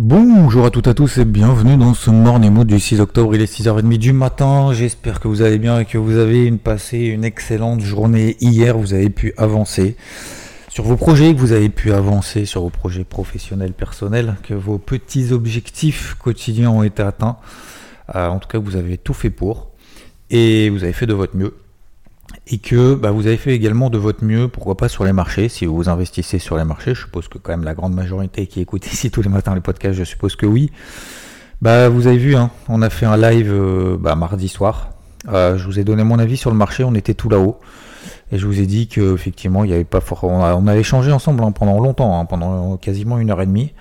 Bonjour à toutes et à tous et bienvenue dans ce Morning Mood du 6 octobre, il est 6h30 du matin, j'espère que vous allez bien et que vous avez passé une excellente journée hier, vous avez pu avancer sur vos projets, que vous avez pu avancer sur vos projets professionnels, personnels, que vos petits objectifs quotidiens ont été atteints, Euh, en tout cas vous avez tout fait pour et vous avez fait de votre mieux et que bah, vous avez fait également de votre mieux, pourquoi pas sur les marchés, si vous investissez sur les marchés, je suppose que quand même la grande majorité qui écoute ici tous les matins les podcasts, je suppose que oui. Bah vous avez vu, hein, on a fait un live euh, bah, mardi soir. Euh, je vous ai donné mon avis sur le marché, on était tout là-haut. Et je vous ai dit que effectivement il y avait pas fort. On, avait échangé ensemble hein, pendant longtemps, hein, pendant quasiment une heure et demie.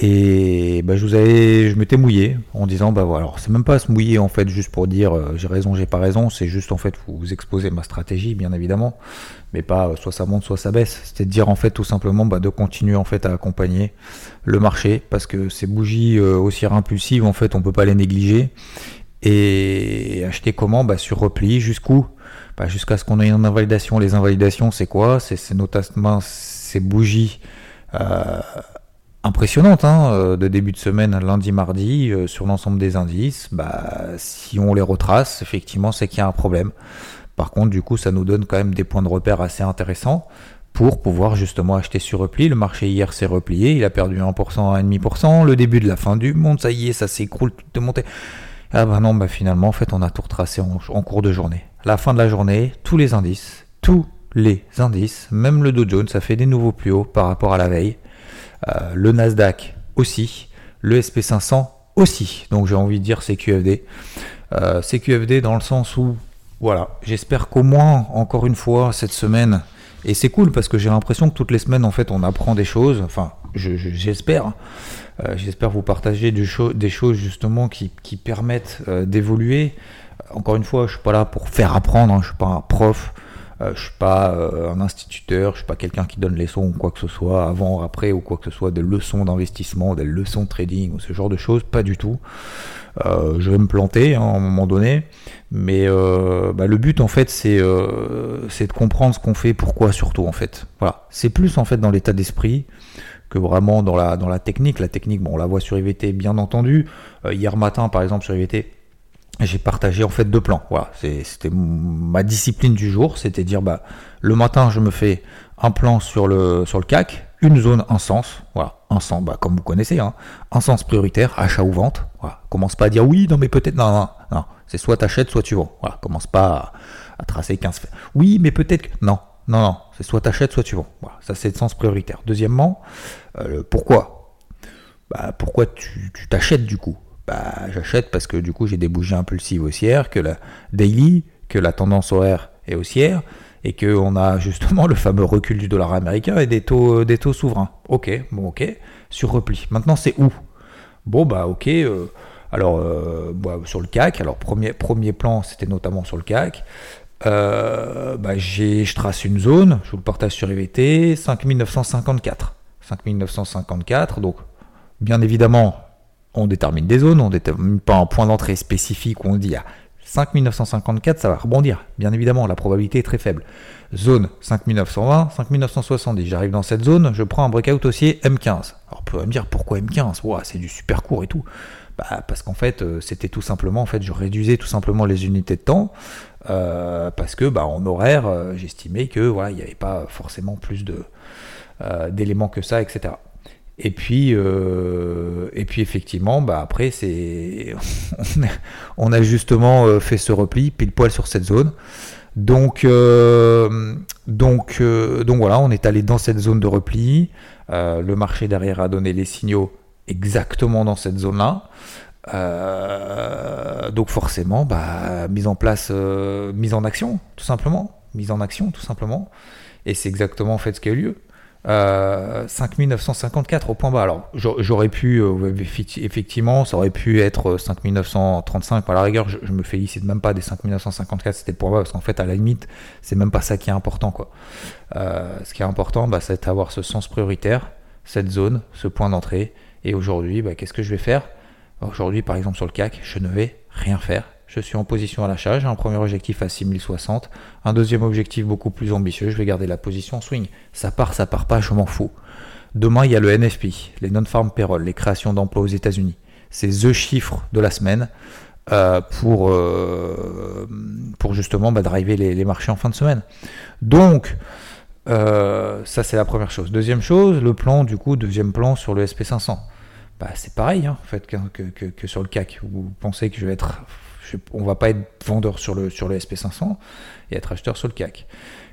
Et bah, je vous avais, je m'étais mouillé en disant bah voilà, c'est même pas se mouiller en fait juste pour dire euh, j'ai raison, j'ai pas raison, c'est juste en fait vous exposer ma stratégie bien évidemment, mais pas euh, soit ça monte soit ça baisse. C'était de dire en fait tout simplement bah, de continuer en fait à accompagner le marché parce que ces bougies euh, haussières impulsives en fait on peut pas les négliger. Et acheter comment? Bah, sur repli jusqu'où? Bah, jusqu'à ce qu'on ait une invalidation. Les invalidations c'est quoi? C'est c'est notamment ces bougies euh, impressionnante hein, euh, de début de semaine, lundi, mardi, euh, sur l'ensemble des indices, bah, si on les retrace, effectivement, c'est qu'il y a un problème. Par contre, du coup, ça nous donne quand même des points de repère assez intéressants pour pouvoir justement acheter sur repli. Le marché hier s'est replié, il a perdu 1%, 1,5%. Le début de la fin du monde, ça y est, ça s'écroule, tout est monté. Ah bah non, bah finalement, en fait, on a tout retracé en, en cours de journée. La fin de la journée, tous les indices, tous les indices, même le Dow Jones, ça fait des nouveaux plus hauts par rapport à la veille. Euh, le Nasdaq aussi, le SP500 aussi. Donc j'ai envie de dire CQFD. Euh, CQFD dans le sens où, voilà, j'espère qu'au moins, encore une fois, cette semaine, et c'est cool parce que j'ai l'impression que toutes les semaines, en fait, on apprend des choses. Enfin, je- je- j'espère. Euh, j'espère vous partager des choses justement qui, permettent d'évoluer. Encore une fois, je suis pas là pour faire apprendre, hein, je suis pas un prof. Euh, je suis pas euh, un instituteur, je suis pas quelqu'un qui donne les leçons ou quoi que ce soit, avant, après ou quoi que ce soit, des leçons d'investissement, des leçons de trading ou ce genre de choses, pas du tout. Euh, je vais me planter hein, à un moment donné, mais euh, bah, le but en fait c'est de comprendre ce qu'on fait, pourquoi surtout en fait. Voilà, c'est plus en fait dans l'état d'esprit que vraiment dans la dans la technique. La technique, bon, on la voit sur IVT bien entendu. Hier matin par exemple sur IVT, j'ai partagé en fait deux plans. Voilà, c'était ma discipline du jour, c'était dire bah le matin je me fais un plan sur le sur le CAC, une zone, un sens, voilà, un sens, bah comme vous connaissez, hein, un sens prioritaire, achat ou vente. Voilà, commence pas à dire oui, non mais peut-être non, non, non, c'est soit t'achètes, soit tu vends. Voilà, commence pas à, tracer 15 faits. Oui, mais peut-être non, non, non, c'est soit t'achètes, soit tu vends. Voilà, ça c'est le sens prioritaire. Deuxièmement, euh, pourquoi bah, pourquoi tu t'achètes du coup? Bah, j'achète parce que du coup j'ai des bougies impulsives haussières, que la daily, que la tendance horaire est haussière, et que on a justement le fameux recul du dollar américain et des taux, euh, souverains. Ok, bon ok, sur repli. Maintenant c'est où? Bon bah ok, euh, alors euh, bah, sur le CAC, alors premier, premier plan c'était notamment sur le CAC. Bah, je trace une zone, je vous le partage sur IVT, 5954. 5954, donc bien évidemment, on détermine des zones, on détermine pas un point d'entrée spécifique où on dit à 5954, ça va rebondir. Bien évidemment, la probabilité est très faible. Zone 5920, 5970. J'arrive dans cette zone, je prends un breakout haussier M15. Alors, on peut me dire pourquoi M15 Ouah, C'est du super court et tout. Bah, parce qu'en fait, euh, c'était tout simplement, en fait, je réduisais tout simplement les unités de temps. euh, parce que bah, en horaire, euh, j'estimais que voilà, il n'y avait pas forcément plus de, d'éléments que ça, etc. Et puis, euh, et puis effectivement, bah après, c'est, on a- justement euh, fait ce repli pile poil sur cette zone. Donc, euh, donc, donc voilà, on est allé dans cette zone de repli. Le marché derrière a donné les signaux exactement dans cette zone-là. Donc forcément, bah, mise en place, mise en action, tout simplement, mise en action, tout simplement. Et c'est exactement en fait ce qui a eu lieu. 5954 au point bas. Alors j'aurais pu, effectivement, ça aurait pu être 5935. Par la rigueur, je, me félicite même pas des 5954, c'était le point bas, parce qu'en fait, à la limite, c'est même pas ça qui est important. Quoi. ce qui est important, bah, c'est d'avoir ce sens prioritaire, cette zone, ce point d'entrée. Et aujourd'hui, bah, qu'est-ce que je vais faire? Aujourd'hui, par exemple, sur le CAC, je ne vais rien faire. Je suis en position à l'achat, j'ai un premier objectif à 6060, un deuxième objectif beaucoup plus ambitieux, je vais garder la position swing. Ça part, ça part pas, je m'en fous. Demain, il y a le NFP, les non-farm payroll, les créations d'emplois aux États-Unis. C'est the chiffre de la semaine euh, pour, euh, pour justement bah, driver les, marchés en fin de semaine. Donc, euh, ça c'est la première chose. Deuxième chose, le plan, du coup, deuxième plan sur le SP500 bah, c'est pareil hein, en fait que, sur le CAC. Vous pensez que je vais être, on va pas être vendeur sur le sur le SP500 et être acheteur sur le CAC.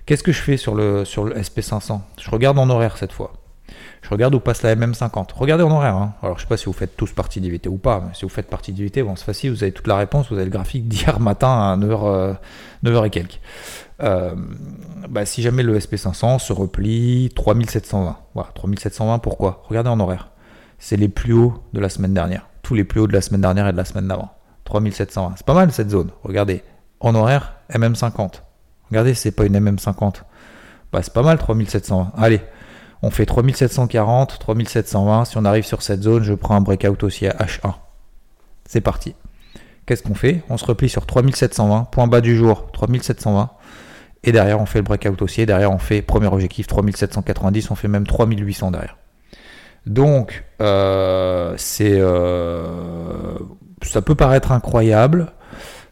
Qu'est-ce que je fais sur le sur le SP500 Je regarde en horaire cette fois. Je regarde où passe la MM50. Regardez en horaire. Hein. Alors je sais pas si vous faites tous partie d'IVT ou pas, mais si vous faites partie d'IVT, bon c'est facile, vous avez toute la réponse, vous avez le graphique d'hier matin à 9h, 9h euh, et quelques. Euh, bah, si jamais le SP500 se replie 3720. Voilà, 3720 pourquoi? Regardez en horaire c'est les plus hauts de la semaine dernière. Tous les plus hauts de la semaine dernière et de la semaine d'avant. 3720. C'est pas mal cette zone. Regardez. En horaire, MM50. Regardez, c'est pas une MM50. Bah, c'est pas mal 3720. Allez, on fait 3740, 3720. Si on arrive sur cette zone, je prends un breakout aussi à H1. C'est parti. Qu'est-ce qu'on fait? On se replie sur 3720, point bas du jour, 3720. Et derrière, on fait le breakout haussier. Derrière, on fait premier objectif, 3790. On fait même 3800 derrière. Donc, euh, c'est, euh, ça peut paraître incroyable,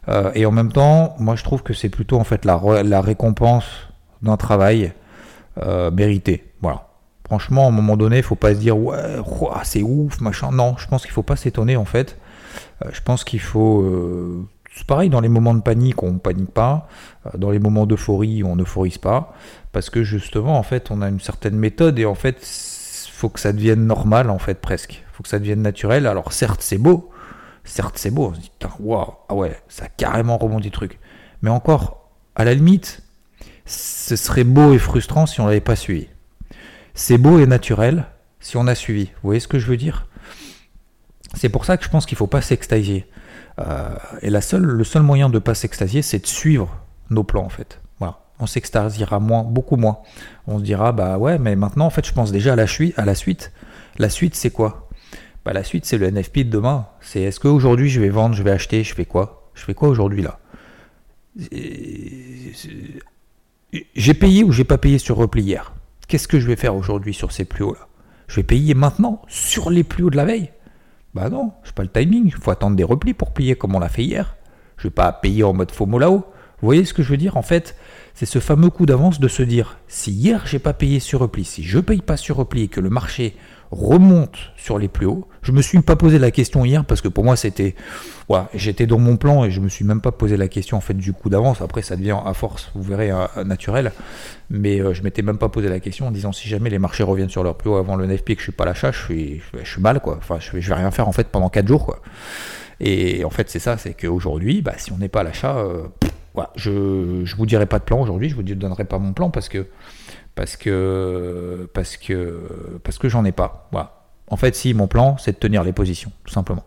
euh, et en même temps, moi je trouve que c'est plutôt en fait la, récompense d'un travail mérité. Voilà. Franchement, à un moment donné, il faut pas se dire ouais, c'est ouf, machin. Non, je pense qu'il faut pas s'étonner en fait. je pense qu'il faut c'est pareil, dans les moments de panique, on ne panique pas. Dans les moments d'euphorie, on n'euphorise pas. Parce que justement, en fait, on a une certaine méthode et en fait, faut que ça devienne normal en fait presque. Faut que ça devienne naturel. Alors certes c'est beau, certes c'est beau. On se dit waouh ah ouais ça a carrément rebondi le truc. Mais encore à la limite, ce serait beau et frustrant si on l'avait pas suivi. C'est beau et naturel si on a suivi. Vous voyez ce que je veux dire? C'est pour ça que je pense qu'il faut pas s'extasier. Euh, et la seule, le seul moyen de pas s'extasier, c'est de suivre nos plans en fait on s'extasiera moins, beaucoup moins. On se dira, bah ouais, mais maintenant, en fait, je pense déjà à la. À la suite. La suite, c'est quoi? Bah, La suite, c'est le NFP de demain. C'est est-ce qu'aujourd'hui, je vais vendre, je vais acheter, je fais quoi? Je fais quoi aujourd'hui là? J'ai payé ou j'ai pas payé sur repli hier? Qu'est-ce que je vais faire aujourd'hui sur ces plus hauts là Je vais payer maintenant sur les plus hauts de la veille? Bah non, je pas le timing. Il faut attendre des replis pour plier comme on l'a fait hier. Je vais pas payer en mode FOMO là-haut. Vous voyez ce que je veux dire? En fait, c'est ce fameux coup d'avance de se dire si hier j'ai pas payé sur repli, si je paye pas sur repli et que le marché remonte sur les plus hauts, je me suis pas posé la question hier parce que pour moi c'était j'étais dans mon plan et je me suis même pas posé la question en fait du coup d'avance. Après ça devient à force, vous verrez naturel, mais euh, je m'étais même pas posé la question en disant si jamais les marchés reviennent sur leur plus haut avant le NFP que je suis pas l'achat, je suis je mal quoi. Enfin je je vais rien faire en fait pendant 4 jours quoi. Et en fait c'est ça, c'est qu'aujourd'hui, bah, si on n'est pas à l'achat, euh, je ne vous dirai pas de plan aujourd'hui, je vous donnerai pas mon plan parce que parce que parce que parce que j'en ai pas. Voilà. En fait, si mon plan, c'est de tenir les positions, tout simplement.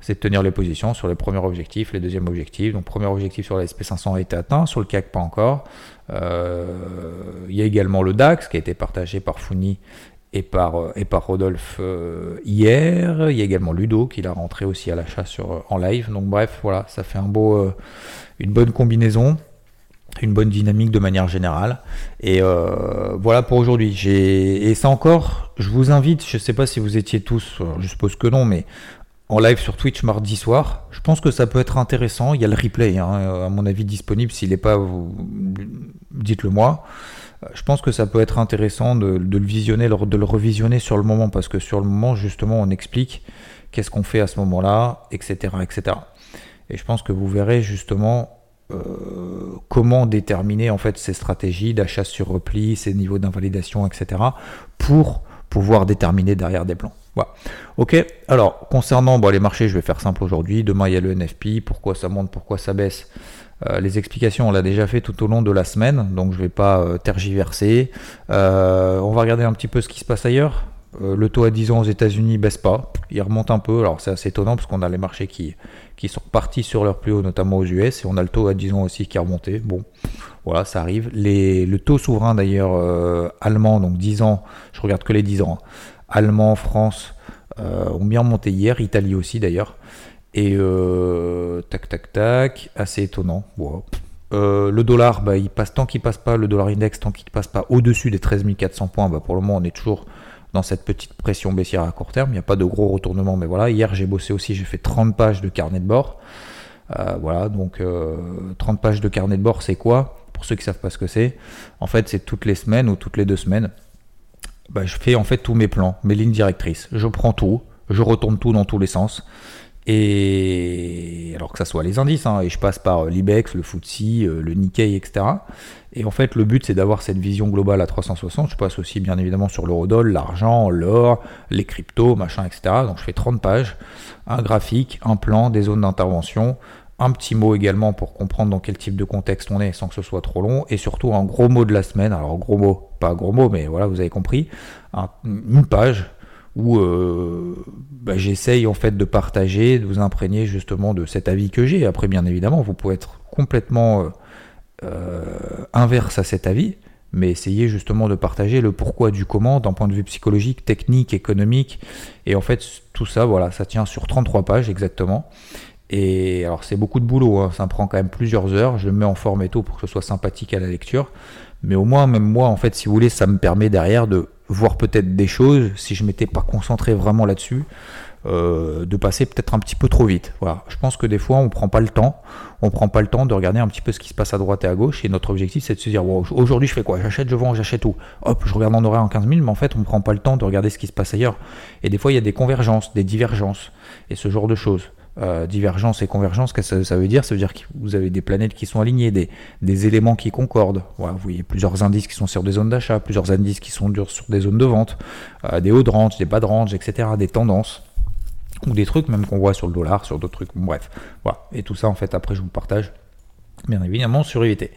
C'est de tenir les positions sur les premiers objectifs, les deuxièmes objectifs. Donc, premier objectif sur la SP500 a été atteint, sur le CAC pas encore. Euh, il y a également le DAX qui a été partagé par Founi et par, euh, et par Rodolphe euh, hier. Il y a également Ludo qui l'a rentré aussi à l'achat en live. Donc bref, voilà, ça fait un beau, une bonne combinaison, une bonne dynamique de manière générale. Et euh, voilà pour aujourd'hui. Et ça encore, je vous invite, je ne sais pas si vous étiez tous, je suppose que non, mais en live sur Twitch mardi soir. Je pense que ça peut être intéressant. Il y a le replay, hein, à mon avis, disponible. S'il n'est pas, dites-le moi. Je pense que ça peut être intéressant de, le visionner, de le revisionner sur le moment, parce que sur le moment, justement, on explique qu'est-ce qu'on fait à ce moment-là, etc., etc. Et je pense que vous verrez justement euh, comment déterminer en fait ces stratégies d'achat sur repli, ces niveaux d'invalidation, etc. pour pouvoir déterminer derrière des plans. Voilà. Ok, alors concernant les marchés, je vais faire simple aujourd'hui. Demain, il y a le NFP. Pourquoi ça monte, pourquoi ça baisse? Euh, les explications, on l'a déjà fait tout au long de la semaine, donc je ne vais pas euh, tergiverser. Euh, on va regarder un petit peu ce qui se passe ailleurs. Le taux à 10 ans aux États-Unis baisse pas, il remonte un peu. Alors c'est assez étonnant parce qu'on a les marchés qui, sont partis sur leur plus haut, notamment aux US, et on a le taux à 10 ans aussi qui est remonté. Bon, voilà, ça arrive. Le taux souverain d'ailleurs allemand, donc 10 ans, je regarde que les 10 ans, hein. allemand, France, ont bien remonté hier, Italie aussi d'ailleurs. Et euh, tac, tac, tac, assez étonnant. Euh, le dollar, bah, il passe tant qu'il passe pas, le dollar index, tant qu'il ne passe pas au-dessus des 13 400 points, bah, pour le moment, on est toujours dans cette petite pression baissière à court terme. Il n'y a pas de gros retournement, mais voilà. Hier, j'ai bossé aussi, j'ai fait 30 pages de carnet de bord. Euh, voilà, donc 30 pages de carnet de bord, c'est quoi? Pour ceux qui savent pas ce que c'est, en fait, c'est toutes les semaines ou toutes les deux semaines. Bah, je fais en fait tous mes plans, mes lignes directrices. Je prends tout, je retourne tout dans tous les sens. Et alors que ça soit les indices, hein, et je passe par euh, l'IBEX, le FTSE, euh, le Nikkei, etc. Et en fait, le but, c'est d'avoir cette vision globale à 360. Je passe aussi, bien évidemment, sur l'eurodoll, l'argent, l'or, les cryptos, machin, etc. Donc, je fais 30 pages, un graphique, un plan, des zones d'intervention, un petit mot également pour comprendre dans quel type de contexte on est sans que ce soit trop long, et surtout un gros mot de la semaine. Alors, gros mot, pas gros mot, mais voilà, vous avez compris. une page où euh, bah, j'essaye en fait de partager, de vous imprégner justement de cet avis que j'ai. Après, bien évidemment, vous pouvez être complètement euh, euh, inverse à cet avis, mais essayez justement de partager le pourquoi du comment d'un point de vue psychologique, technique, économique. Et en fait, tout ça, voilà, ça tient sur 33 pages exactement. Et alors c'est beaucoup de boulot, hein. ça me prend quand même plusieurs heures, je le mets en format pour que ce soit sympathique à la lecture, mais au moins même moi en fait si vous voulez ça me permet derrière de voir peut-être des choses, si je m'étais pas concentré vraiment là-dessus, euh, de passer peut-être un petit peu trop vite. Voilà. Je pense que des fois, on prend pas le temps. On prend pas le temps de regarder un petit peu ce qui se passe à droite et à gauche. Et notre objectif, c'est de se dire, aujourd'hui, je fais quoi? J'achète, je vends, j'achète tout. Hop, je regarde en horaire en 15 000, mais en fait, on prend pas le temps de regarder ce qui se passe ailleurs. Et des fois, il y a des convergences, des divergences, et ce genre de choses. Euh, divergence et convergence, qu'est-ce que ça, veut dire? Ça veut dire que vous avez des planètes qui sont alignées, des, éléments qui concordent. Voilà, vous voyez plusieurs indices qui sont sur des zones d'achat, plusieurs indices qui sont sur des zones de vente, euh, des hauts de range, des bas de range, etc., des tendances ou des trucs même qu'on voit sur le dollar, sur d'autres trucs. bref. Et tout ça, en fait, après, je vous partage. Bien évidemment sur IVT.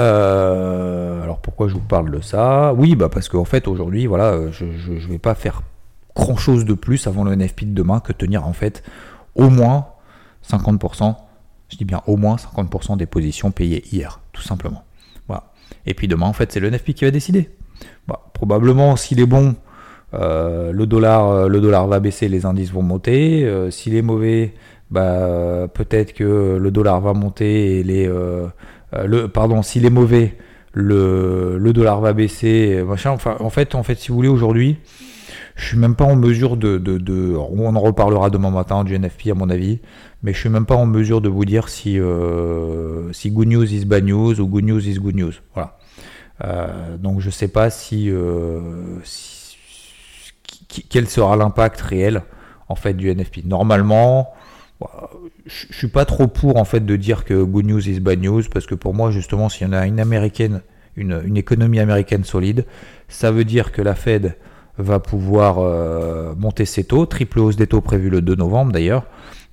Euh, alors pourquoi je vous parle de ça? Oui, bah parce qu'en fait aujourd'hui, voilà, je ne vais pas faire grand chose de plus avant le NFP de demain que tenir en fait au moins 50%, je dis bien au moins 50% des positions payées hier, tout simplement. Voilà. Et puis demain, en fait, c'est le NFP qui va décider. Bah, probablement, s'il est bon, euh, le, dollar, euh, le dollar va baisser, les indices vont monter. Euh, s'il est mauvais, bah, peut-être que le dollar va monter et les. le, pardon, s'il est mauvais, le, le, dollar va baisser. Machin. Enfin, en fait, en fait, si vous voulez, aujourd'hui, je suis même pas en mesure de, de, on en reparlera demain matin du NFP à mon avis, mais je suis même pas en mesure de vous dire si euh, si good news is bad news ou good news is good news. Voilà. Euh, donc je sais pas si, euh, quel sera l'impact réel en fait du NFP. Normalement, je suis pas trop pour en fait de dire que good news is bad news parce que pour moi justement s'il y en a une américaine, une, une économie américaine solide, ça veut dire que la Fed va pouvoir euh, monter ses taux, triple hausse des taux prévue le 2 novembre d'ailleurs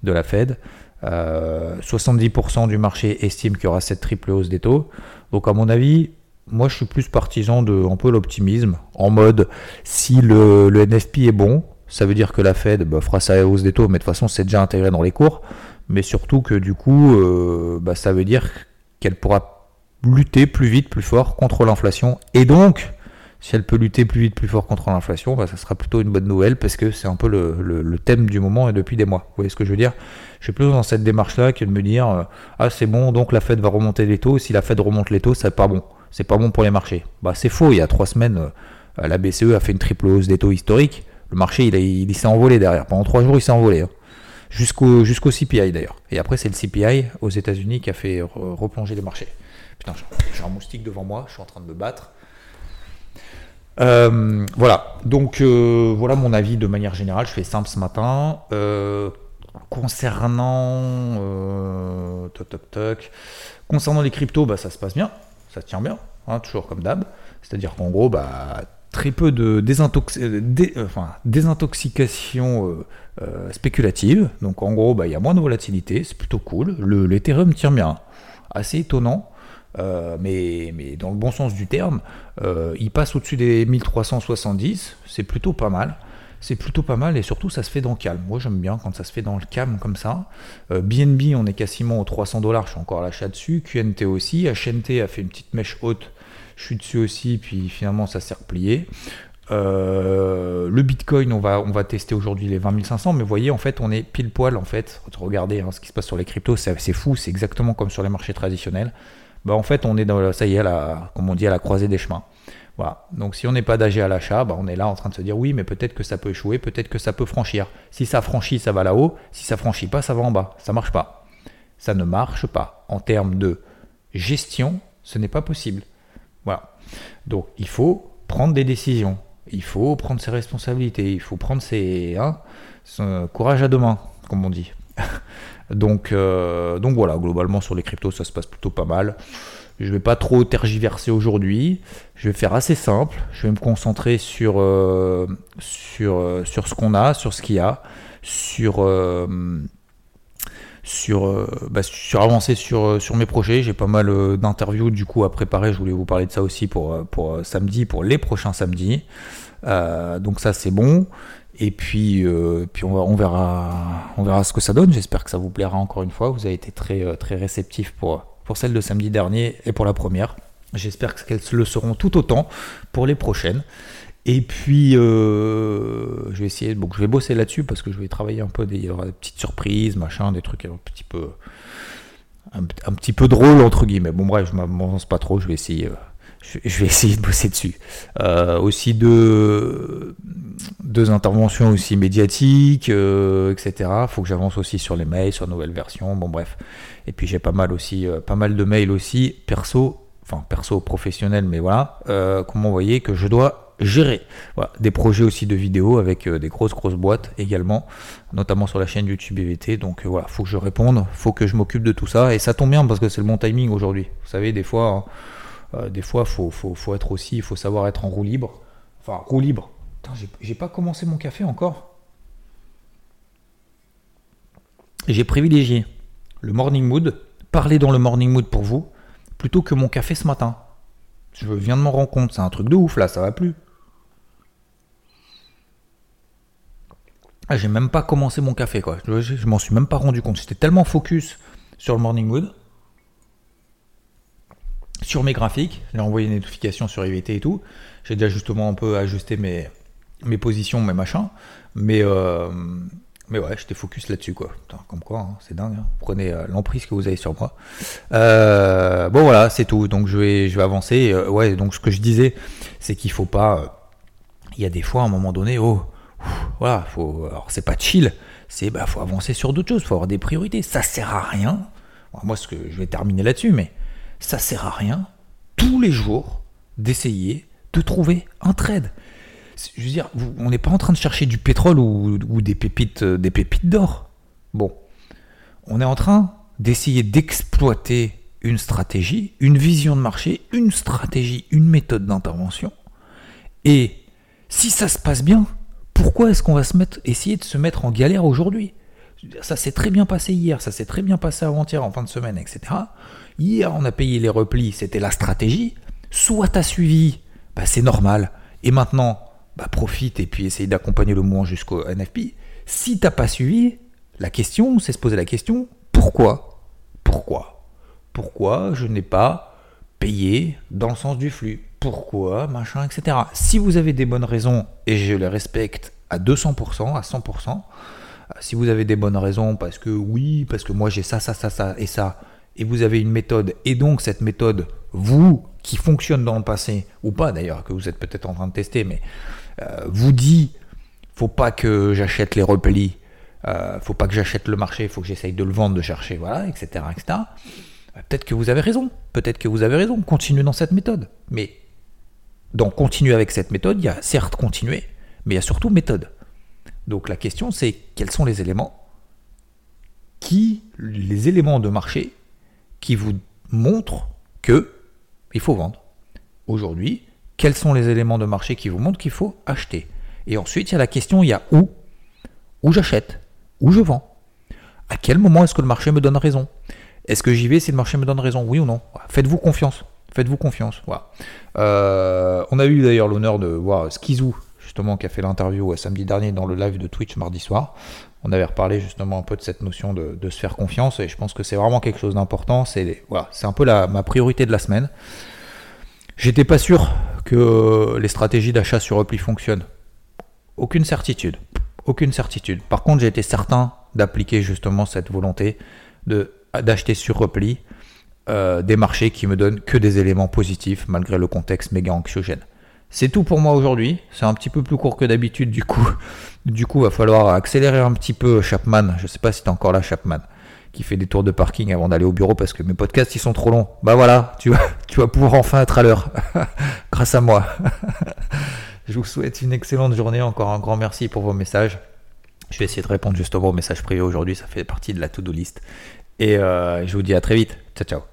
de la Fed. 70% euh, du marché estime qu'il y aura cette triple hausse des taux. Donc à mon avis, moi je suis plus partisan de un peu l'optimisme, en mode si le, NFP est bon, ça veut dire que la Fed bah, fera sa hausse des taux, mais de toute façon c'est déjà intégré dans les cours, mais surtout que du coup euh, bah, ça veut dire qu'elle pourra lutter plus vite, plus fort contre l'inflation, et donc si elle peut lutter plus vite, plus fort contre l'inflation, bah, ça sera plutôt une bonne nouvelle parce que c'est un peu le, thème du moment et depuis des mois. Vous voyez ce que je veux dire? Je suis plus dans cette démarche-là que de me dire euh, ah c'est bon, donc la Fed va remonter les taux. Si la Fed remonte les taux, c'est pas bon. C'est pas bon pour les marchés. Bah c'est faux. Il y a trois semaines, euh, la BCE a fait une triple hausse des taux historiques. Le marché, il, s'est envolé derrière. Pendant trois jours, il s'est envolé. Hein. Jusqu'au jusqu'au CPI d'ailleurs. Et après, c'est le CPI aux États-Unis qui a fait replonger les marchés. Putain, j'ai un moustique devant moi. Je suis en train de me battre. Euh, voilà, donc euh, voilà mon avis de manière générale. Je fais simple ce matin. Euh, concernant, concernant les cryptos, bah, ça se passe bien, ça tient bien, hein, toujours comme d'hab. C'est-à-dire qu'en gros, bah, très peu de désintoxication spéculative. Donc en gros, bah, il y a moins de volatilité, c'est plutôt cool. L'Ethereum tient bien, assez étonnant. Mais, mais, dans le bon sens du terme, il passe au-dessus des 1370, c'est plutôt pas mal c'est plutôt pas mal et surtout ça se fait dans le calme. Moi j'aime bien quand ça se fait dans le calme comme ça. BNB euh, on est quasiment aux 300 dollars, je suis encore à l'achat dessus. QNT aussi, HNT a fait une petite mèche haute, je suis dessus aussi, puis finalement ça s'est replié. Euh, le Bitcoin, on va, on va tester aujourd'hui les 20 500, mais vous voyez, en fait, on est pile poil, en fait. Regardez hein, ce qui se passe sur les cryptos, c'est fou, c'est exactement comme sur les marchés traditionnels. Bah, en fait, on est dans, ça y est, la, on dit, à la croisée des chemins. Voilà. Donc si on n'est pas d'âgé à l'achat, bah, on est là en train de se dire oui, mais peut-être que ça peut échouer, peut-être que ça peut franchir. Si ça franchit, ça va là-haut. Si ça franchit pas, ça va en bas. Ça marche pas. Ça ne marche pas. En termes de gestion, ce n'est pas possible. Voilà. Donc il faut prendre des décisions. Il faut prendre ses responsabilités. Il faut prendre ses hein, son courage à deux mains, comme on dit. donc, euh, donc voilà, globalement sur les cryptos, ça se passe plutôt pas mal. Je ne vais pas trop tergiverser aujourd'hui. Je vais faire assez simple. Je vais me concentrer sur, euh, euh, ce qu'on a, sur ce qu'il y a, sur, sur, bah, sur avancer sur, mes projets. J'ai pas mal d'interviews du coup à préparer. Je voulais vous parler de ça aussi pour samedi, pour les prochains samedis. donc ça c'est bon. Et puis, puis on, on, verra, on verra ce que ça donne. J'espère que ça vous plaira encore une fois. Vous avez été très, très réceptif pour pour celle de samedi dernier et pour la première. J'espère qu'elles le seront tout autant pour les prochaines. Et puis, euh, je vais essayer, bon, je vais bosser là-dessus parce que je vais travailler un peu, des, il y aura des petites surprises, machin, des trucs un petit peu, un, petit peu drôle entre guillemets. Bon bref, je m'avance pas trop, je vais essayer, euh, je, vais essayer de bosser dessus. Euh, aussi deux, deux interventions aussi médiatiques, etc. Faut que j'avance aussi sur les mails, sur la nouvelle version. Bon bref, et puis j'ai pas mal aussi, euh, pas mal de mails aussi, perso, enfin perso professionnel, mais voilà, euh, comment vous voyez que je dois gérer. Des projets aussi de vidéos avec euh, des grosses grosses boîtes également, notamment sur la chaîne YouTube BVT. Donc voilà, faut que je réponde, faut que je m'occupe de tout ça. Et ça tombe bien parce que c'est le bon timing aujourd'hui. Vous savez, des fois, hein, des fois, faut, faut, être aussi, il faut savoir être en roue libre. Enfin, roue libre. J'ai pas commencé mon café encore. J'ai privilégié le morning mood, parler dans le morning mood pour vous, plutôt que mon café ce matin. Je viens de m'en rendre compte, c'est un truc de ouf là, ça va plus. Ah, j'ai même pas commencé mon café quoi. Je m'en suis même pas rendu compte. J'étais tellement focus sur le morning mood, sur mes graphiques. J'ai envoyé une notification sur IVT et tout. J'ai déjà justement un peu ajusté mes, mes positions, mes machins. Mais euh, mais ouais, j'étais focus là-dessus, quoi. comme quoi, hein, c'est dingue. Hein. Prenez euh, l'emprise que vous avez sur moi. Euh, bon, voilà, c'est tout. Donc, je vais, je vais avancer. Ouais, donc, ce que je disais, c'est qu'il faut pas. Il y a des fois, à un moment donné, oh, voilà, faut. Alors, c'est pas chill. C'est, bah, faut avancer sur d'autres choses. Faut avoir des priorités. Ça sert à rien. moi, ce que je vais terminer là-dessus, mais ça sert à rien tous les jours d'essayer de trouver un trade je veux dire, on n'est pas en train de chercher du pétrole ou, des pépites, euh, des pépites d'or. Bon, on est en train d'essayer d'exploiter une stratégie, une vision de marché, une stratégie, une méthode d'intervention. Et si ça se passe bien, pourquoi est-ce qu'on va essayer de se mettre en galère aujourd'hui? Ça s'est très bien passé hier, ça s'est très bien passé avant-hier en fin de semaine, etc. Hier, on a payé les replis, c'était la stratégie. Soit tu as suivi, bah, c'est normal. Et maintenant, bah, profite et puis essaye d'accompagner le mouvement jusqu'au NFP. Si t'as pas suivi, la question, c'est se poser la question, pourquoi? Pourquoi? Pourquoi je n'ai pas payé dans le sens du flux? Pourquoi Machin, etc. Si vous avez des bonnes raisons, et je les respecte à 200%, à 100%, euh, si vous avez des bonnes raisons parce que oui, parce que moi j'ai ça, ça, ça, ça et ça, et vous avez une méthode, et donc cette méthode, vous, qui fonctionne dans le passé, ou pas d'ailleurs, que vous êtes peut-être en train de tester, mais euh, vous dit faut pas que j'achète les replis, euh, faut pas que j'achète le marché, faut que j'essaye de le vendre, de chercher, voilà, etc. etc. Euh, peut-être que vous avez raison, peut-être que vous avez raison, continuez dans cette méthode. Mais dans continuer avec cette méthode, il y a certes continuer, mais il y a surtout méthode. Donc la question c'est quels sont les éléments qui, les éléments de marché qui vous montrent que il faut vendre. Aujourd'hui, Quels sont les éléments de marché qui vous montrent qu'il faut acheter? Et ensuite, il y a la question, il y a où? Où j'achète? Où je vends? À quel moment est-ce que le marché me donne raison? Est-ce que j'y vais si le marché me donne raison? Oui ou non? Faites-vous confiance. Faites-vous confiance. Voilà. Euh, on a eu d'ailleurs l'honneur de voir Skizou, justement, qui a fait l'interview samedi dernier dans le live de Twitch mardi soir. On avait reparlé justement un peu de cette notion de, se faire confiance et je pense que c'est vraiment quelque chose d'important. C'est voilà, c'est un peu la, ma priorité de la semaine. J'étais pas sûr que les stratégies d'achat sur repli fonctionnent. Aucune certitude. Aucune certitude. Par contre, j'ai été certain d'appliquer justement cette volonté d'acheter sur repli euh, des marchés qui me donnent que des éléments positifs malgré le contexte méga anxiogène. C'est tout pour moi aujourd'hui. C'est un petit peu plus court que d'habitude du coup. Du coup, va falloir accélérer un petit peu Chapman. Je sais pas si t'es encore là, Chapman, qui fait des tours de parking avant d'aller au bureau parce que mes podcasts ils sont trop longs. Bah voilà, tu vas, tu vas pouvoir enfin être à l'heure grâce à moi. je vous souhaite une excellente journée. Encore un grand merci pour vos messages. Je vais essayer de répondre justement aux messages privés aujourd'hui. Ça fait partie de la to-do list. Et euh, je vous dis à très vite. Ciao, ciao.